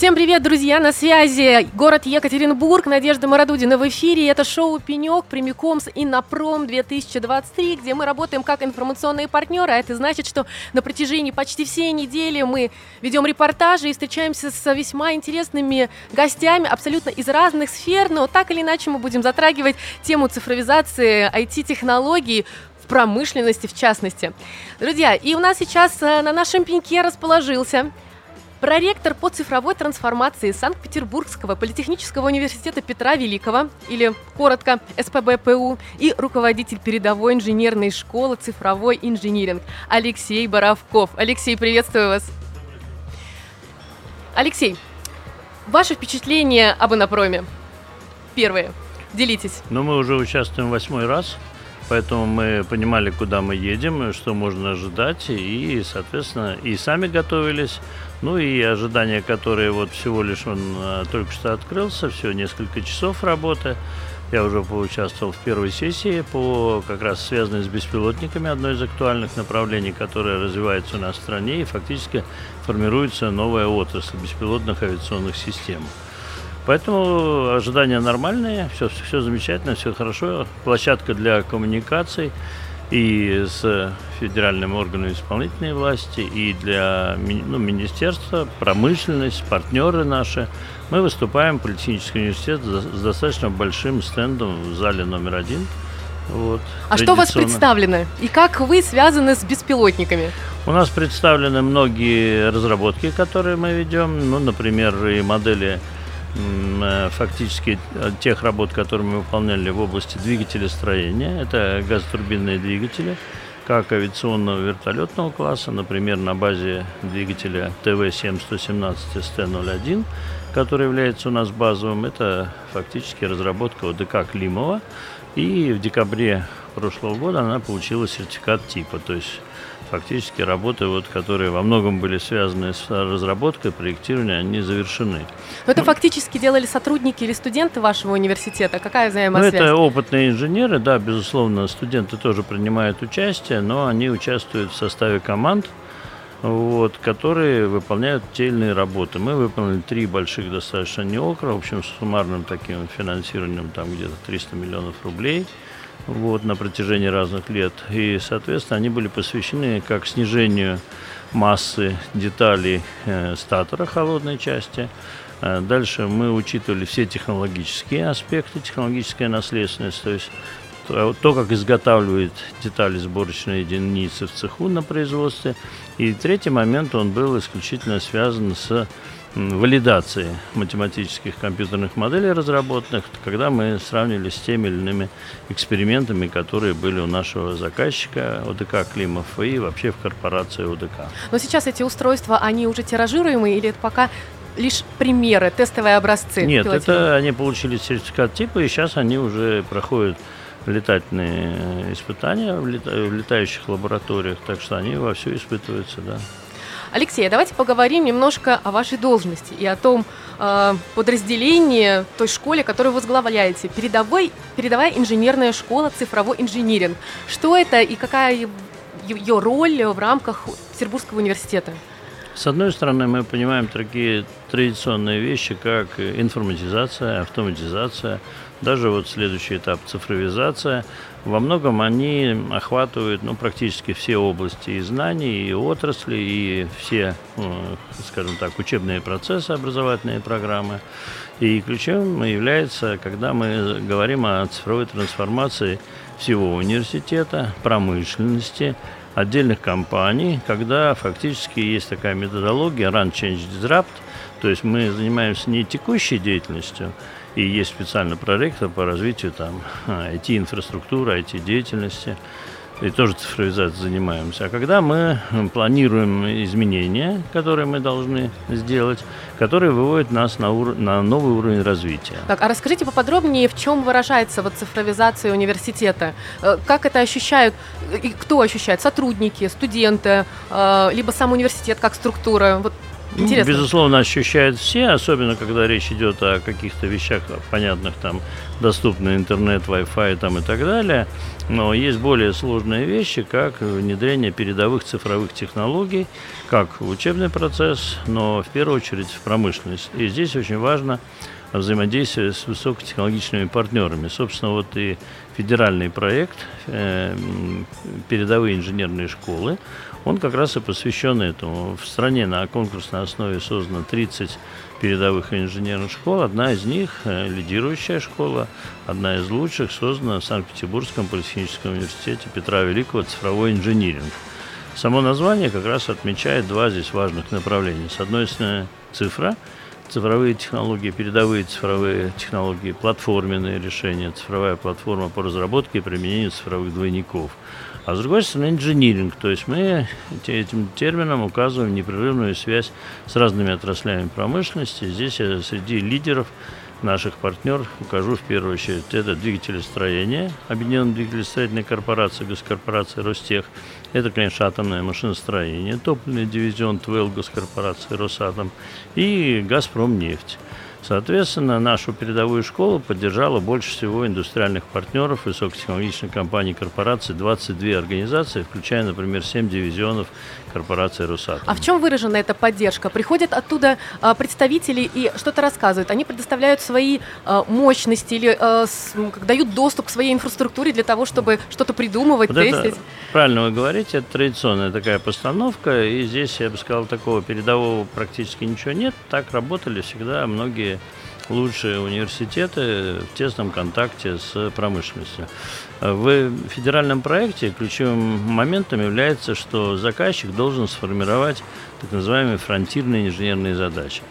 Всем привет, друзья! На связи город Екатеринбург, Надежда Мародудина в эфире. Это шоу «Пенек» прямиком с Иннопром 2023, где мы работаем как информационные партнеры. А это значит, что на протяжении почти всей недели мы ведем репортажи и встречаемся с весьма интересными гостями абсолютно из разных сфер, но так или иначе мы будем затрагивать тему цифровизации, IT-технологий, промышленности в частности. Друзья, и у нас сейчас э, на нашем пеньке расположился Проректор по цифровой трансформации Санкт-Петербургского политехнического университета Петра Великого, или коротко СПБПУ, и руководитель передовой инженерной школы цифровой инжиниринг Алексей Боровков. Алексей, приветствую вас. Алексей, ваше впечатление об инопроме? Первое. Делитесь. Ну, мы уже участвуем восьмой раз, поэтому мы понимали, куда мы едем, что можно ожидать, и, соответственно, и сами готовились, ну и ожидания, которые вот всего лишь он а, только что открылся, всего несколько часов работы. Я уже поучаствовал в первой сессии по как раз связанной с беспилотниками, одно из актуальных направлений, которое развивается у нас в стране, и фактически формируется новая отрасль беспилотных авиационных систем. Поэтому ожидания нормальные, все, все замечательно, все хорошо. Площадка для коммуникаций и с федеральным органом исполнительной власти, и для ну, министерства, промышленность, партнеры наши. Мы выступаем, Политехнический университет, с достаточно большим стендом в зале номер один. Вот, а что у вас представлено? И как вы связаны с беспилотниками? У нас представлены многие разработки, которые мы ведем. Ну, например, и модели фактически э, тех работ, которые мы выполняли в области двигателестроения. Это газотурбинные двигатели, как авиационного вертолетного класса, например, на базе двигателя ТВ-7117 СТ-01, который является у нас базовым. Это фактически разработка ОДК Климова. И в декабре прошлого года она получила сертификат типа, то есть фактически работы, вот, которые во многом были связаны с разработкой, проектированием, они завершены. Но это ну, фактически делали сотрудники или студенты вашего университета? Какая взаимосвязь? Ну, это опытные инженеры, да, безусловно, студенты тоже принимают участие, но они участвуют в составе команд, вот, которые выполняют те или иные работы. Мы выполнили три больших достаточно неокра, в общем, с суммарным таким финансированием там где-то 300 миллионов рублей – вот, на протяжении разных лет. И, соответственно, они были посвящены как снижению массы деталей э, статора холодной части. Э, дальше мы учитывали все технологические аспекты, технологическая наследственность, то есть то, то, как изготавливают детали сборочной единицы в цеху на производстве. И третий момент, он был исключительно связан с валидации математических компьютерных моделей разработанных, когда мы сравнили с теми или иными экспериментами, которые были у нашего заказчика ОДК Климов и вообще в корпорации ОДК. Но сейчас эти устройства, они уже тиражируемые или это пока лишь примеры, тестовые образцы? Нет, это они получили сертификат типа, и сейчас они уже проходят летательные испытания в летающих лабораториях, так что они вовсю испытываются, да. Алексей, а давайте поговорим немножко о вашей должности и о том э, подразделении той школе, которую возглавляете. Передовой, передовая инженерная школа цифровой инжиниринг. Что это и какая ее роль в рамках Петербургского университета? С одной стороны, мы понимаем такие традиционные вещи, как информатизация, автоматизация, даже вот следующий этап цифровизация – во многом они охватывают ну, практически все области и знаний, и отрасли, и все, ну, скажем так, учебные процессы, образовательные программы. И ключевым является, когда мы говорим о цифровой трансформации всего университета, промышленности, отдельных компаний, когда фактически есть такая методология Run, Change, Disrupt, то есть мы занимаемся не текущей деятельностью, и есть специальный проректор по развитию там IT-инфраструктуры, IT-деятельности, и тоже цифровизацией занимаемся. А когда мы планируем изменения, которые мы должны сделать, которые выводят нас на, ур- на новый уровень развития. Так, а расскажите поподробнее, в чем выражается вот цифровизация университета? Э, как это ощущают, и кто ощущает? Сотрудники, студенты, э, либо сам университет как структура? Вот Интересно. Безусловно, ощущают все, особенно когда речь идет о каких-то вещах понятных, там, доступный интернет, Wi-Fi там, и так далее. Но есть более сложные вещи, как внедрение передовых цифровых технологий, как учебный процесс, но в первую очередь в промышленность. И здесь очень важно взаимодействие с высокотехнологичными партнерами. Собственно, вот и федеральный проект э, «Передовые инженерные школы», он как раз и посвящен этому. В стране на конкурсной основе создано 30 передовых инженерных школ. Одна из них, э, лидирующая школа, одна из лучших, создана в Санкт-Петербургском политехническом университете Петра Великого «Цифровой инжиниринг». Само название как раз отмечает два здесь важных направления. С одной стороны, цифра – цифровые технологии, передовые цифровые технологии, платформенные решения, цифровая платформа по разработке и применению цифровых двойников. А с другой стороны, инжиниринг, то есть мы этим термином указываем непрерывную связь с разными отраслями промышленности. Здесь среди лидеров наших партнеров укажу в первую очередь. Это двигателестроение, Объединенная двигателестроительная корпорация, госкорпорация Ростех. Это, конечно, атомное машиностроение, топливный дивизион ТВЛ госкорпорации Росатом и Газпромнефть. Соответственно, нашу передовую школу поддержала больше всего индустриальных партнеров, высокотехнологичных компаний, корпораций, 22 организации, включая, например, 7 дивизионов корпорации «Росатом». А в чем выражена эта поддержка? Приходят оттуда а, представители и что-то рассказывают. Они предоставляют свои а, мощности или а, с, дают доступ к своей инфраструктуре для того, чтобы что-то придумывать, вот тестить? Это, правильно вы говорите, это традиционная такая постановка, и здесь, я бы сказал, такого передового практически ничего нет. Так работали всегда многие лучшие университеты в тесном контакте с промышленностью. В федеральном проекте ключевым моментом является, что заказчик должен сформировать так называемые фронтирные инженерные задачи.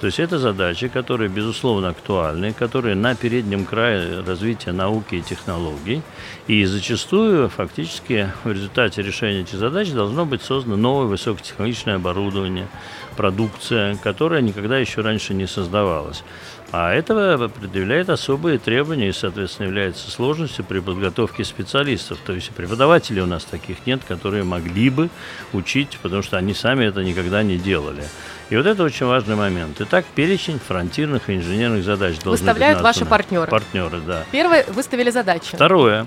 То есть это задачи, которые, безусловно, актуальны, которые на переднем крае развития науки и технологий. И зачастую, фактически, в результате решения этих задач должно быть создано новое высокотехнологичное оборудование, продукция, которая никогда еще раньше не создавалась. А это предъявляет особые требования и, соответственно, является сложностью при подготовке специалистов. То есть преподавателей у нас таких нет, которые могли бы учить, потому что они сами это никогда не делали. И вот это очень важный момент. Итак, перечень фронтирных инженерных задач должны Выставляют ваши партнеры. Партнеры, да. Первое, выставили задачи. Второе.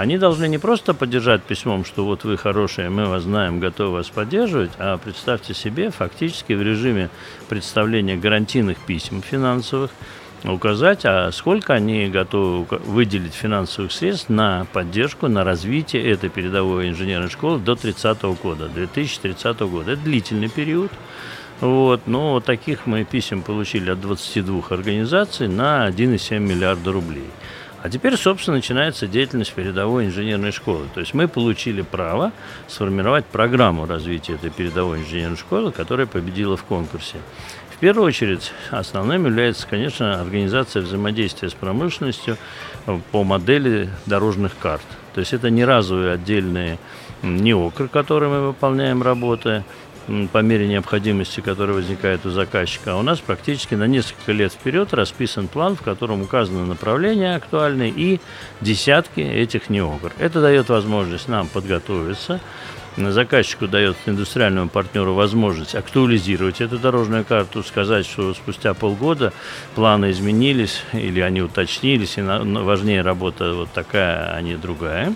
Они должны не просто поддержать письмом, что вот вы хорошие, мы вас знаем, готовы вас поддерживать, а представьте себе, фактически в режиме представления гарантийных писем финансовых, указать, а сколько они готовы выделить финансовых средств на поддержку, на развитие этой передовой инженерной школы до 30 года, 2030 года. Это длительный период. Вот, но таких мы писем получили от 22 организаций на 1,7 миллиарда рублей. А теперь, собственно, начинается деятельность передовой инженерной школы. То есть мы получили право сформировать программу развития этой передовой инженерной школы, которая победила в конкурсе. В первую очередь, основным является, конечно, организация взаимодействия с промышленностью по модели дорожных карт. То есть это не разовые отдельные неокры, которые мы выполняем работы, по мере необходимости, которая возникает у заказчика. А у нас практически на несколько лет вперед расписан план, в котором указаны направления актуальные и десятки этих неогр. Это дает возможность нам подготовиться, заказчику дает индустриальному партнеру возможность актуализировать эту дорожную карту, сказать, что спустя полгода планы изменились или они уточнились, и важнее работа вот такая, а не другая.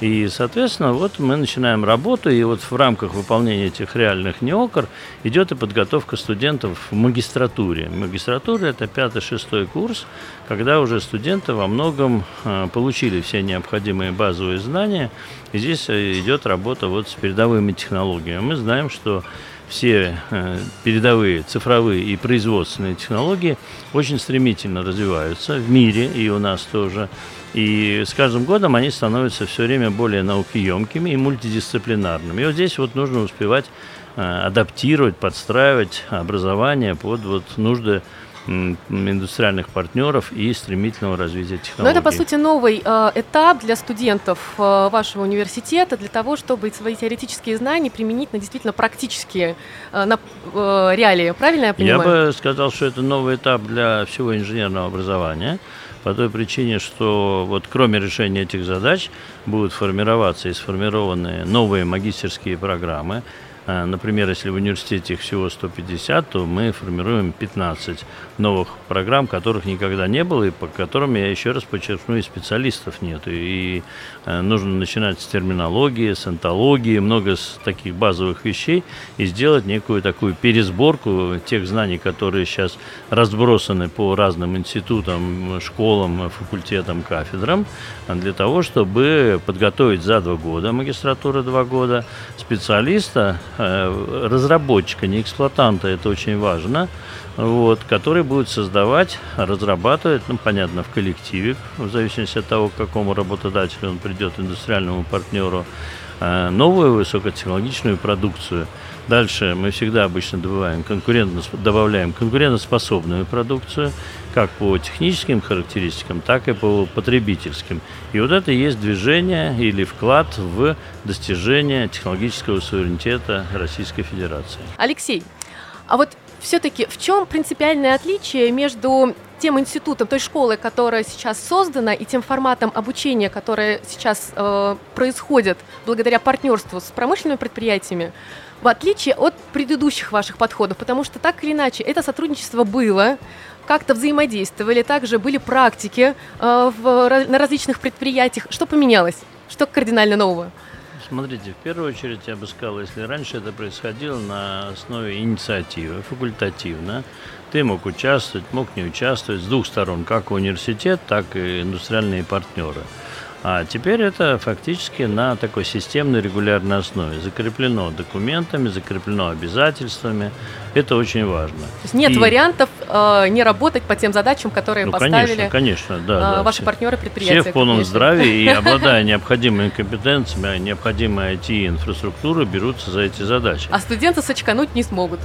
И, соответственно, вот мы начинаем работу, и вот в рамках выполнения этих реальных неокр идет и подготовка студентов в магистратуре. Магистратура – это пятый-шестой курс, когда уже студенты во многом э, получили все необходимые базовые знания, и здесь э, идет работа вот с передовыми технологиями. Мы знаем, что все э, передовые цифровые и производственные технологии очень стремительно развиваются в мире и у нас тоже. И с каждым годом они становятся все время более наукоемкими и мультидисциплинарными. И вот здесь вот нужно успевать э, адаптировать, подстраивать образование под вот нужды индустриальных партнеров и стремительного развития технологий. Но это, по сути, новый э, этап для студентов э, вашего университета для того, чтобы свои теоретические знания применить на действительно практические э, на, э, реалии. Правильно я понимаю? Я бы сказал, что это новый этап для всего инженерного образования по той причине, что вот кроме решения этих задач будут формироваться и сформированы новые магистерские программы, например, если в университете их всего 150, то мы формируем 15 новых программ, которых никогда не было, и по которым, я еще раз подчеркну, и специалистов нет. И э, нужно начинать с терминологии, с антологии, много таких базовых вещей, и сделать некую такую пересборку тех знаний, которые сейчас разбросаны по разным институтам, школам, факультетам, кафедрам, для того, чтобы подготовить за два года, магистратура два года, специалиста, разработчика, не эксплуатанта, это очень важно, вот, который будет создавать, разрабатывать, ну, понятно, в коллективе, в зависимости от того, к какому работодателю он придет, индустриальному партнеру, э, новую высокотехнологичную продукцию. Дальше мы всегда обычно добавляем, конкурентно, добавляем конкурентоспособную продукцию, как по техническим характеристикам, так и по потребительским. И вот это и есть движение или вклад в достижение технологического суверенитета Российской Федерации. Алексей, а вот все-таки в чем принципиальное отличие между тем институтом, той школой, которая сейчас создана, и тем форматом обучения, которое сейчас э, происходит благодаря партнерству с промышленными предприятиями, в отличие от предыдущих ваших подходов, потому что так или иначе это сотрудничество было, как-то взаимодействовали, также были практики э, в, на различных предприятиях. Что поменялось? Что кардинально нового? Смотрите, в первую очередь я бы сказал, если раньше это происходило на основе инициативы, факультативно, ты мог участвовать, мог не участвовать с двух сторон, как университет, так и индустриальные партнеры. А теперь это фактически на такой системной регулярной основе. Закреплено документами, закреплено обязательствами. Это очень важно. То есть нет И... вариантов э, не работать по тем задачам, которые ну, поставили конечно, конечно, да, э, да, ваши все, партнеры предприятия. Все в полном конечно. здравии и обладая необходимыми компетенциями, необходимой IT-инфраструктурой, берутся за эти задачи. А студенты сочкануть не смогут.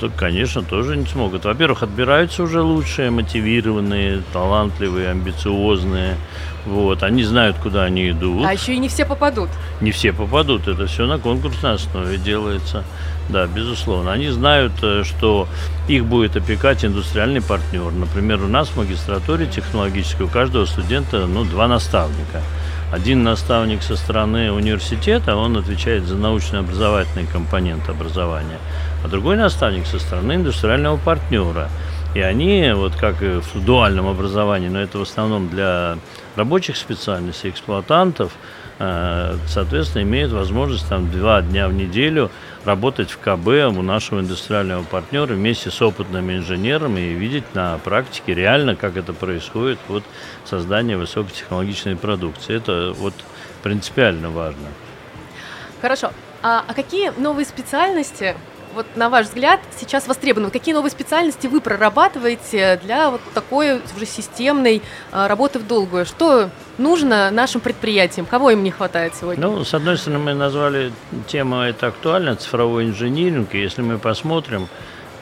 То, конечно, тоже не смогут. Во-первых, отбираются уже лучшие, мотивированные, талантливые, амбициозные. Вот, они знают, куда они идут. А еще и не все попадут. Не все попадут, это все на конкурсной основе делается. Да, безусловно. Они знают, э, что их будет опекать индустриальный партнер. Например, у нас в магистратуре технологической у каждого студента ну, два наставника. Один наставник со стороны университета, он отвечает за научно-образовательный компонент образования, а другой наставник со стороны индустриального партнера – и они, вот как и в дуальном образовании, но это в основном для рабочих специальностей, эксплуатантов, соответственно, имеют возможность там два дня в неделю работать в КБ у нашего индустриального партнера вместе с опытными инженерами и видеть на практике реально, как это происходит, вот создание высокотехнологичной продукции. Это вот принципиально важно. Хорошо. А, а какие новые специальности вот на ваш взгляд сейчас востребованы? Какие новые специальности вы прорабатываете для вот такой уже системной а, работы в долгую? Что нужно нашим предприятиям? Кого им не хватает сегодня? Ну, с одной стороны, мы назвали тему это актуально, цифровой инжиниринг. И если мы посмотрим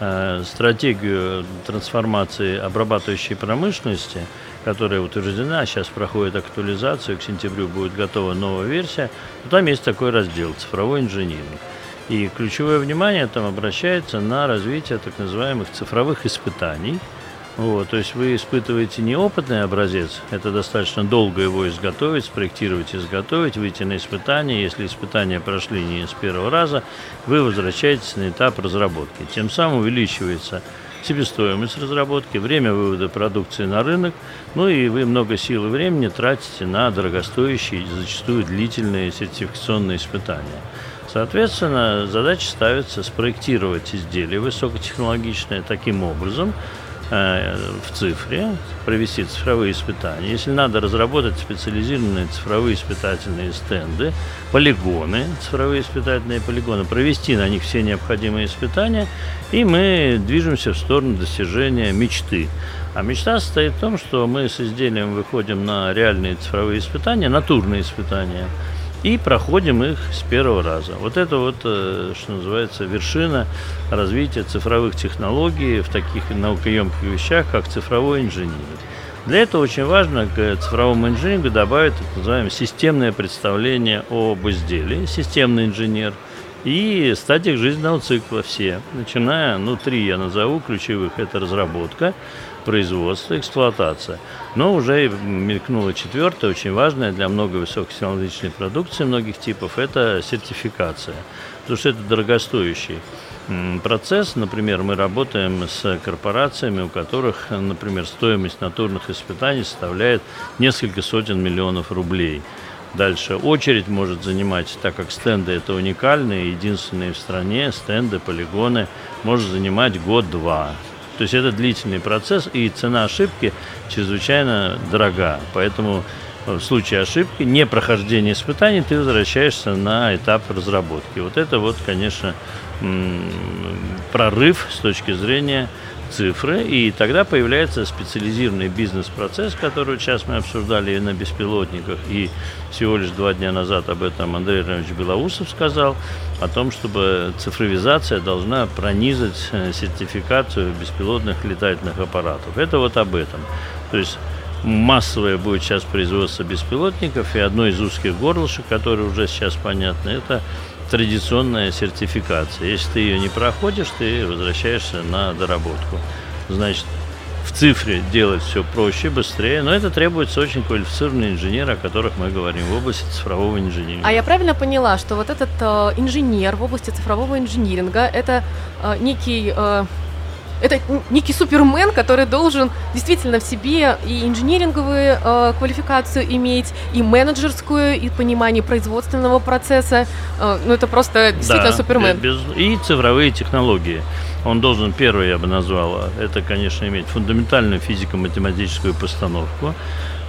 э, стратегию трансформации обрабатывающей промышленности, которая утверждена, сейчас проходит актуализацию, к сентябрю будет готова новая версия, то там есть такой раздел «Цифровой инжиниринг». И ключевое внимание там обращается на развитие так называемых цифровых испытаний. Вот, то есть вы испытываете неопытный образец, это достаточно долго его изготовить, спроектировать, изготовить, выйти на испытания. Если испытания прошли не с первого раза, вы возвращаетесь на этап разработки. Тем самым увеличивается себестоимость разработки, время вывода продукции на рынок, ну и вы много сил и времени тратите на дорогостоящие, зачастую длительные сертификационные испытания. Соответственно, задача ставится спроектировать изделие высокотехнологичное таким образом, э, в цифре, провести цифровые испытания. Если надо разработать специализированные цифровые испытательные стенды, полигоны, цифровые испытательные полигоны, провести на них все необходимые испытания, и мы движемся в сторону достижения мечты. А мечта состоит в том, что мы с изделием выходим на реальные цифровые испытания, натурные испытания – и проходим их с первого раза. Вот это вот, э, что называется, вершина развития цифровых технологий в таких наукоемких вещах, как цифровой инжиниринг. Для этого очень важно к цифровому инжинирингу добавить так называемое системное представление об изделии, системный инженер и стадиях жизненного цикла все, начиная, ну, три я назову ключевых, это разработка, производство, эксплуатация. Но уже мелькнула четвертая, очень важная для многой высокотехнологичной продукции многих типов, это сертификация. Потому что это дорогостоящий процесс. Например, мы работаем с корпорациями, у которых, например, стоимость натурных испытаний составляет несколько сотен миллионов рублей. Дальше очередь может занимать, так как стенды это уникальные, единственные в стране, стенды, полигоны, может занимать год-два. То есть это длительный процесс, и цена ошибки чрезвычайно дорога. Поэтому в случае ошибки, не прохождения испытаний, ты возвращаешься на этап разработки. Вот это вот, конечно, прорыв с точки зрения цифры, и тогда появляется специализированный бизнес-процесс, который сейчас мы обсуждали и на беспилотниках, и всего лишь два дня назад об этом Андрей Иванович Белоусов сказал, о том, чтобы цифровизация должна пронизать э, сертификацию беспилотных летательных аппаратов. Это вот об этом. То есть массовое будет сейчас производство беспилотников, и одно из узких горлышек, которое уже сейчас понятно, это традиционная сертификация. Если ты ее не проходишь, ты возвращаешься на доработку. Значит, в цифре делать все проще, быстрее, но это требуется очень квалифицированные инженеры, о которых мы говорим в области цифрового инжиниринга. А я правильно поняла, что вот этот э, инженер в области цифрового инжиниринга это э, некий э, это некий супермен, который должен действительно в себе и инженеринговую э, квалификацию иметь, и менеджерскую, и понимание производственного процесса. Э, ну, это просто действительно да, супермен. Без, и цифровые технологии. Он должен, первый я бы назвал, это, конечно, иметь фундаментальную физико-математическую постановку.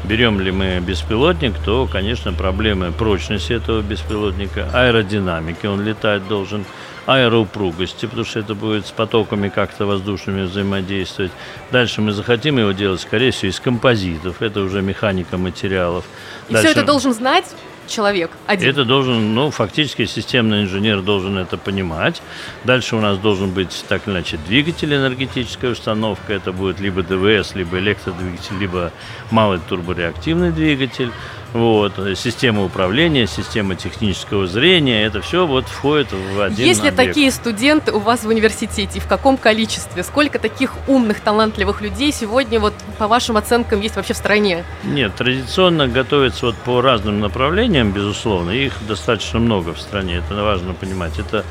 Берем ли мы беспилотник, то, конечно, проблемы прочности этого беспилотника, аэродинамики, он летать должен, аэроупругости, потому что это будет с потоками как-то воздушными взаимодействовать. Дальше мы захотим его делать, скорее всего, из композитов, это уже механика материалов. И Дальше... все это должен знать человек один. Это должен, ну, фактически системный инженер должен это понимать. Дальше у нас должен быть, так иначе, двигатель, энергетическая установка. Это будет либо ДВС, либо электродвигатель, либо малый турбореактивный двигатель вот, система управления, система технического зрения, это все вот входит в один Есть ли такие студенты у вас в университете, в каком количестве? Сколько таких умных, талантливых людей сегодня, вот по вашим оценкам, есть вообще в стране? Нет, традиционно готовятся вот по разным направлениям, безусловно, их достаточно много в стране, это важно понимать. Это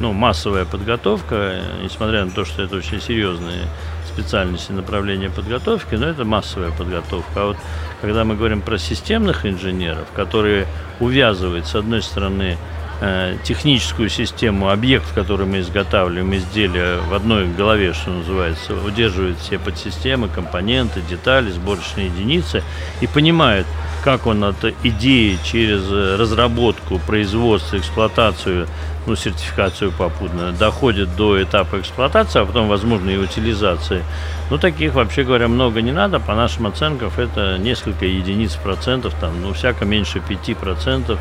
ну, массовая подготовка, несмотря на то, что это очень серьезные специальности направления подготовки, но это массовая подготовка. А вот когда мы говорим про системных инженеров, которые увязывают, с одной стороны, э, техническую систему, объект, который мы изготавливаем, изделия в одной голове, что называется, удерживает все подсистемы, компоненты, детали, сборочные единицы и понимает, как он от идеи через разработку, производство, эксплуатацию ну, сертификацию попутно, доходит до этапа эксплуатации, а потом, возможно, и утилизации. Ну, таких, вообще говоря, много не надо. По нашим оценкам, это несколько единиц процентов, там, ну, всяко меньше 5 процентов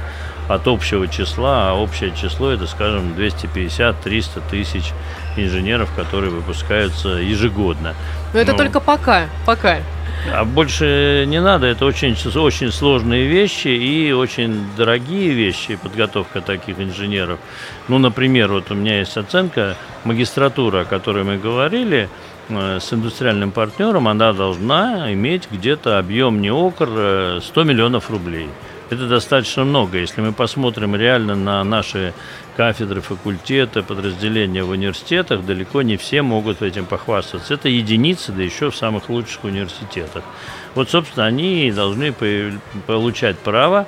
от общего числа, а общее число это, скажем, 250-300 тысяч инженеров, которые выпускаются ежегодно. Но это ну, только пока, пока. А больше не надо, это очень, очень сложные вещи и очень дорогие вещи, подготовка таких инженеров. Ну, например, вот у меня есть оценка, магистратура, о которой мы говорили, э, с индустриальным партнером, она должна иметь где-то объем не окр 100 миллионов рублей. Это достаточно много. Если мы посмотрим реально на наши кафедры, факультеты, подразделения в университетах, далеко не все могут этим похвастаться. Это единицы, да еще в самых лучших университетах. Вот, собственно, они должны получать право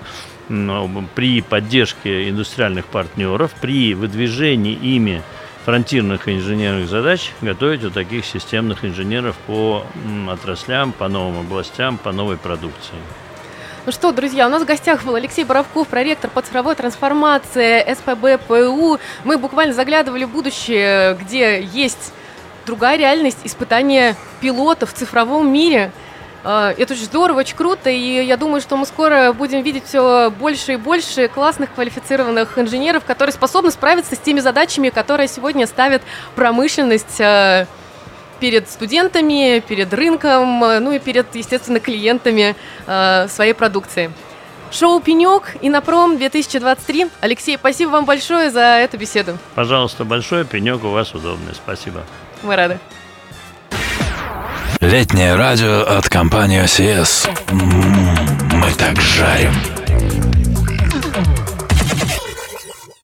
при поддержке индустриальных партнеров, при выдвижении ими фронтирных инженерных задач готовить вот таких системных инженеров по отраслям, по новым областям, по новой продукции. Ну что, друзья, у нас в гостях был Алексей Боровков, проректор по цифровой трансформации СПБ ПУ. Мы буквально заглядывали в будущее, где есть другая реальность испытания пилотов в цифровом мире. А, это очень здорово, очень круто, и я думаю, что мы скоро будем видеть все больше и больше классных квалифицированных инженеров, которые способны справиться с теми задачами, которые сегодня ставит промышленность а, перед студентами, перед рынком, ну и перед, естественно, клиентами э, своей продукции. Шоу «Пенек» и «Напром» 2023. Алексей, спасибо вам большое за эту беседу. Пожалуйста, большое. «Пенек» у вас удобный. Спасибо. Мы рады. Летнее радио от компании OCS. М-м, мы так жарим.